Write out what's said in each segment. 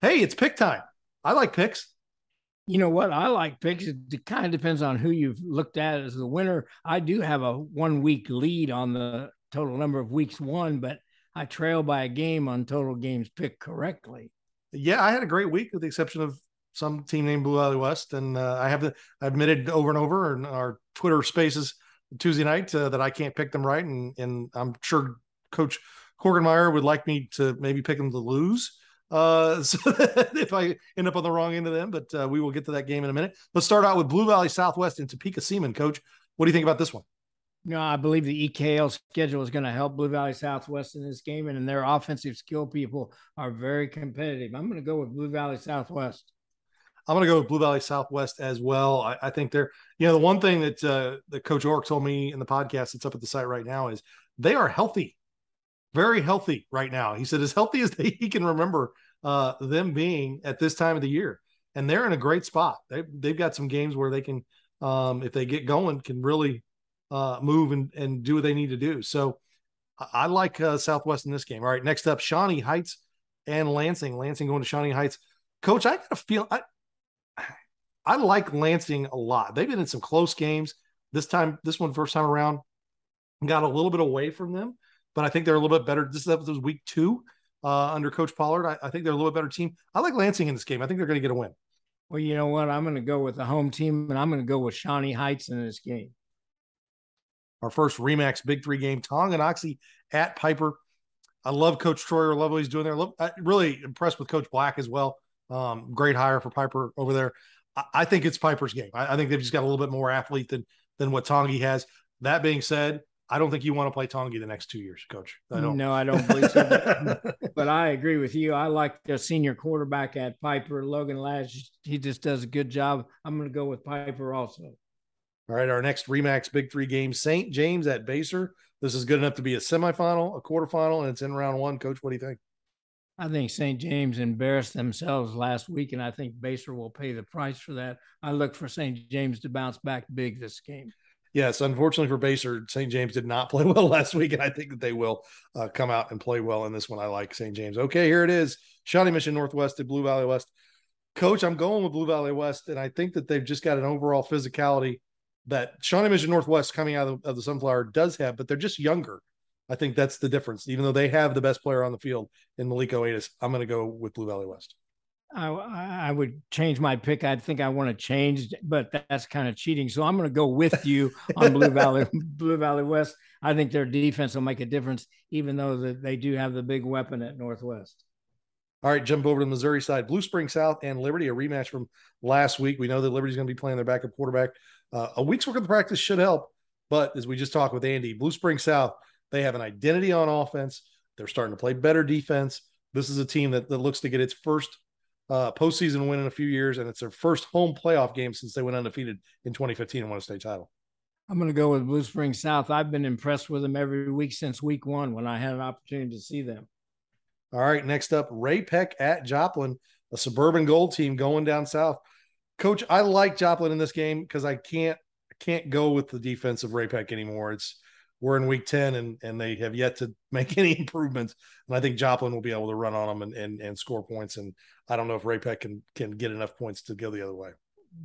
Hey, it's pick time. I like picks. You know what? I like picks. It kind of depends on who you've looked at as the winner. I do have a one week lead on the total number of weeks won, but I trail by a game on total games picked correctly. Yeah, I had a great week with the exception of some team named Blue Valley West. And uh, I have admitted over and over in our Twitter spaces Tuesday night uh, that I can't pick them right. And, and I'm sure Coach Korgenmeyer would like me to maybe pick them to lose uh, so if I end up on the wrong end of them, but uh, we will get to that game in a minute. Let's start out with Blue Valley Southwest and Topeka Seaman. Coach, what do you think about this one? No, I believe the EKL schedule is going to help Blue Valley Southwest in this game, and their offensive skill people are very competitive. I'm going to go with Blue Valley Southwest. I'm going to go with Blue Valley Southwest as well. I, I think they're, you know, the one thing that uh, that Coach Ork told me in the podcast that's up at the site right now is they are healthy very healthy right now. He said as healthy as he can remember uh, them being at this time of the year, and they're in a great spot. They they've got some games where they can, um, if they get going, can really uh, move and and do what they need to do. So I, I like uh, Southwest in this game. All right, next up, Shawnee Heights and Lansing. Lansing going to Shawnee Heights. Coach, I got a feel I I like Lansing a lot. They've been in some close games. This time, this one first time around, got a little bit away from them but I think they're a little bit better. This is week two uh, under Coach Pollard. I, I, think they're a little bit better team. I like Lansing in this game. I think they're going to get a win. Well, you know what? I'm going to go with the home team, and I'm going to go with Shawnee Heights in this game. Our first Remax Big Three game, Tonganoxie at Piper. I love Coach Troyer. I love what he's doing there. Love, I, really impressed with Coach Black as well. Um, great hire for Piper over there. I, I think it's Piper's game. I, I, think they've just got a little bit more athlete than than what Tongi has. That being said, I don't think you want to play Tongi the next two years, Coach. I don't. No, I don't believe so. But, I agree with you. I like the senior quarterback at Piper, Logan Lash. He just does a good job. I'm going to go with Piper also. All right, our next Remax Big Three game: St. James at Basehor. This is good enough to be a semifinal, a quarterfinal, and it's in round one. Coach, what do you think? I think St. James embarrassed themselves last week, and I think Basehor will pay the price for that. I look for St. James to bounce back big this game yes, unfortunately for Basehor, St. James did not play well last week, and I think that they will uh, come out and play well in this one. I like St. James. Okay, here it is: Shawnee Mission Northwest at Blue Valley West. Coach, I'm going with Blue Valley West, and I think that they've just got an overall physicality that Shawnee Mission Northwest coming out of, of the Sunflower does have, but they're just younger. I think that's the difference. Even though they have the best player on the field in Maliko Atis, I'm going to go with Blue Valley West. I, I would change my pick. I think I want to change, but that's kind of cheating. So I'm going to go with you on Blue Valley, Blue Valley West. I think their defense will make a difference, even though that they do have the big weapon at Northwest. All right, jump over to the Missouri side. Blue Spring South and Liberty, a rematch from last week. We know that Liberty's going to be playing their backup quarterback. Uh, a week's worth of practice should help, but as we just talked with Andy, Blue Spring South, they have an identity on offense. They're starting to play better defense. This is a team that, that looks to get its first uh, postseason win in a few years, and it's their first home playoff game since they went undefeated in 2015 and won a state title. I'm going to go with Blue Springs South. I've been impressed with them every week since week one when I had an opportunity to see them. All right, next up, Ray-Pec at Joplin, a suburban gold team going down south. Coach, I like Joplin in this game because I can't I can't go with the defense of Ray-Pec anymore. It's we're in week 10 and and they have yet to make any improvements. And i think joplin will be able to run on them and and, and score points. And i don't know if Ray-Pec can can get enough points to go the other way.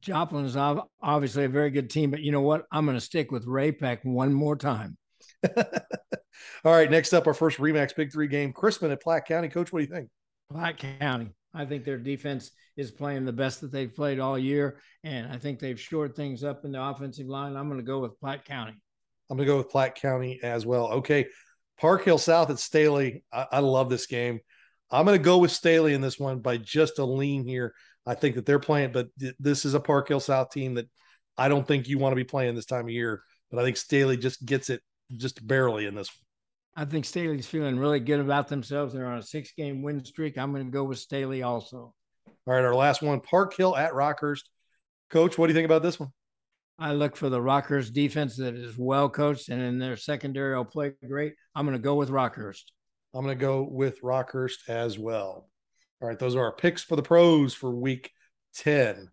Joplin is obviously a very good team but you know what? I'm going to stick with Ray-Pec one more time. All right next up our first remax big three game Chrisman at platte county. Coach what do you think? Platte county. I think their defense is playing the best that they've played all year and i think they've shored things up in the offensive line. I'm going to go with platte county I'm going to go with Platte County as well. Okay. Park Hill South at Staley. I, I love this game. I'm going to go with Staley in this one by just a lean here. I think that they're playing, but th- this is a Park Hill South team that I don't think you want to be playing this time of year. But I think Staley just gets it just barely in this. I think Staley's feeling really good about themselves. They're on a six game win streak. I'm going to go with Staley also. All right, our last one Park Hill at Rockhurst. Coach, what do you think about this one? I look for the Rockhurst defense that is well coached and in their secondary will play great. I'm going to go with Rockhurst. I'm going to go with Rockhurst as well. All right, those are our picks for the pros for week 10.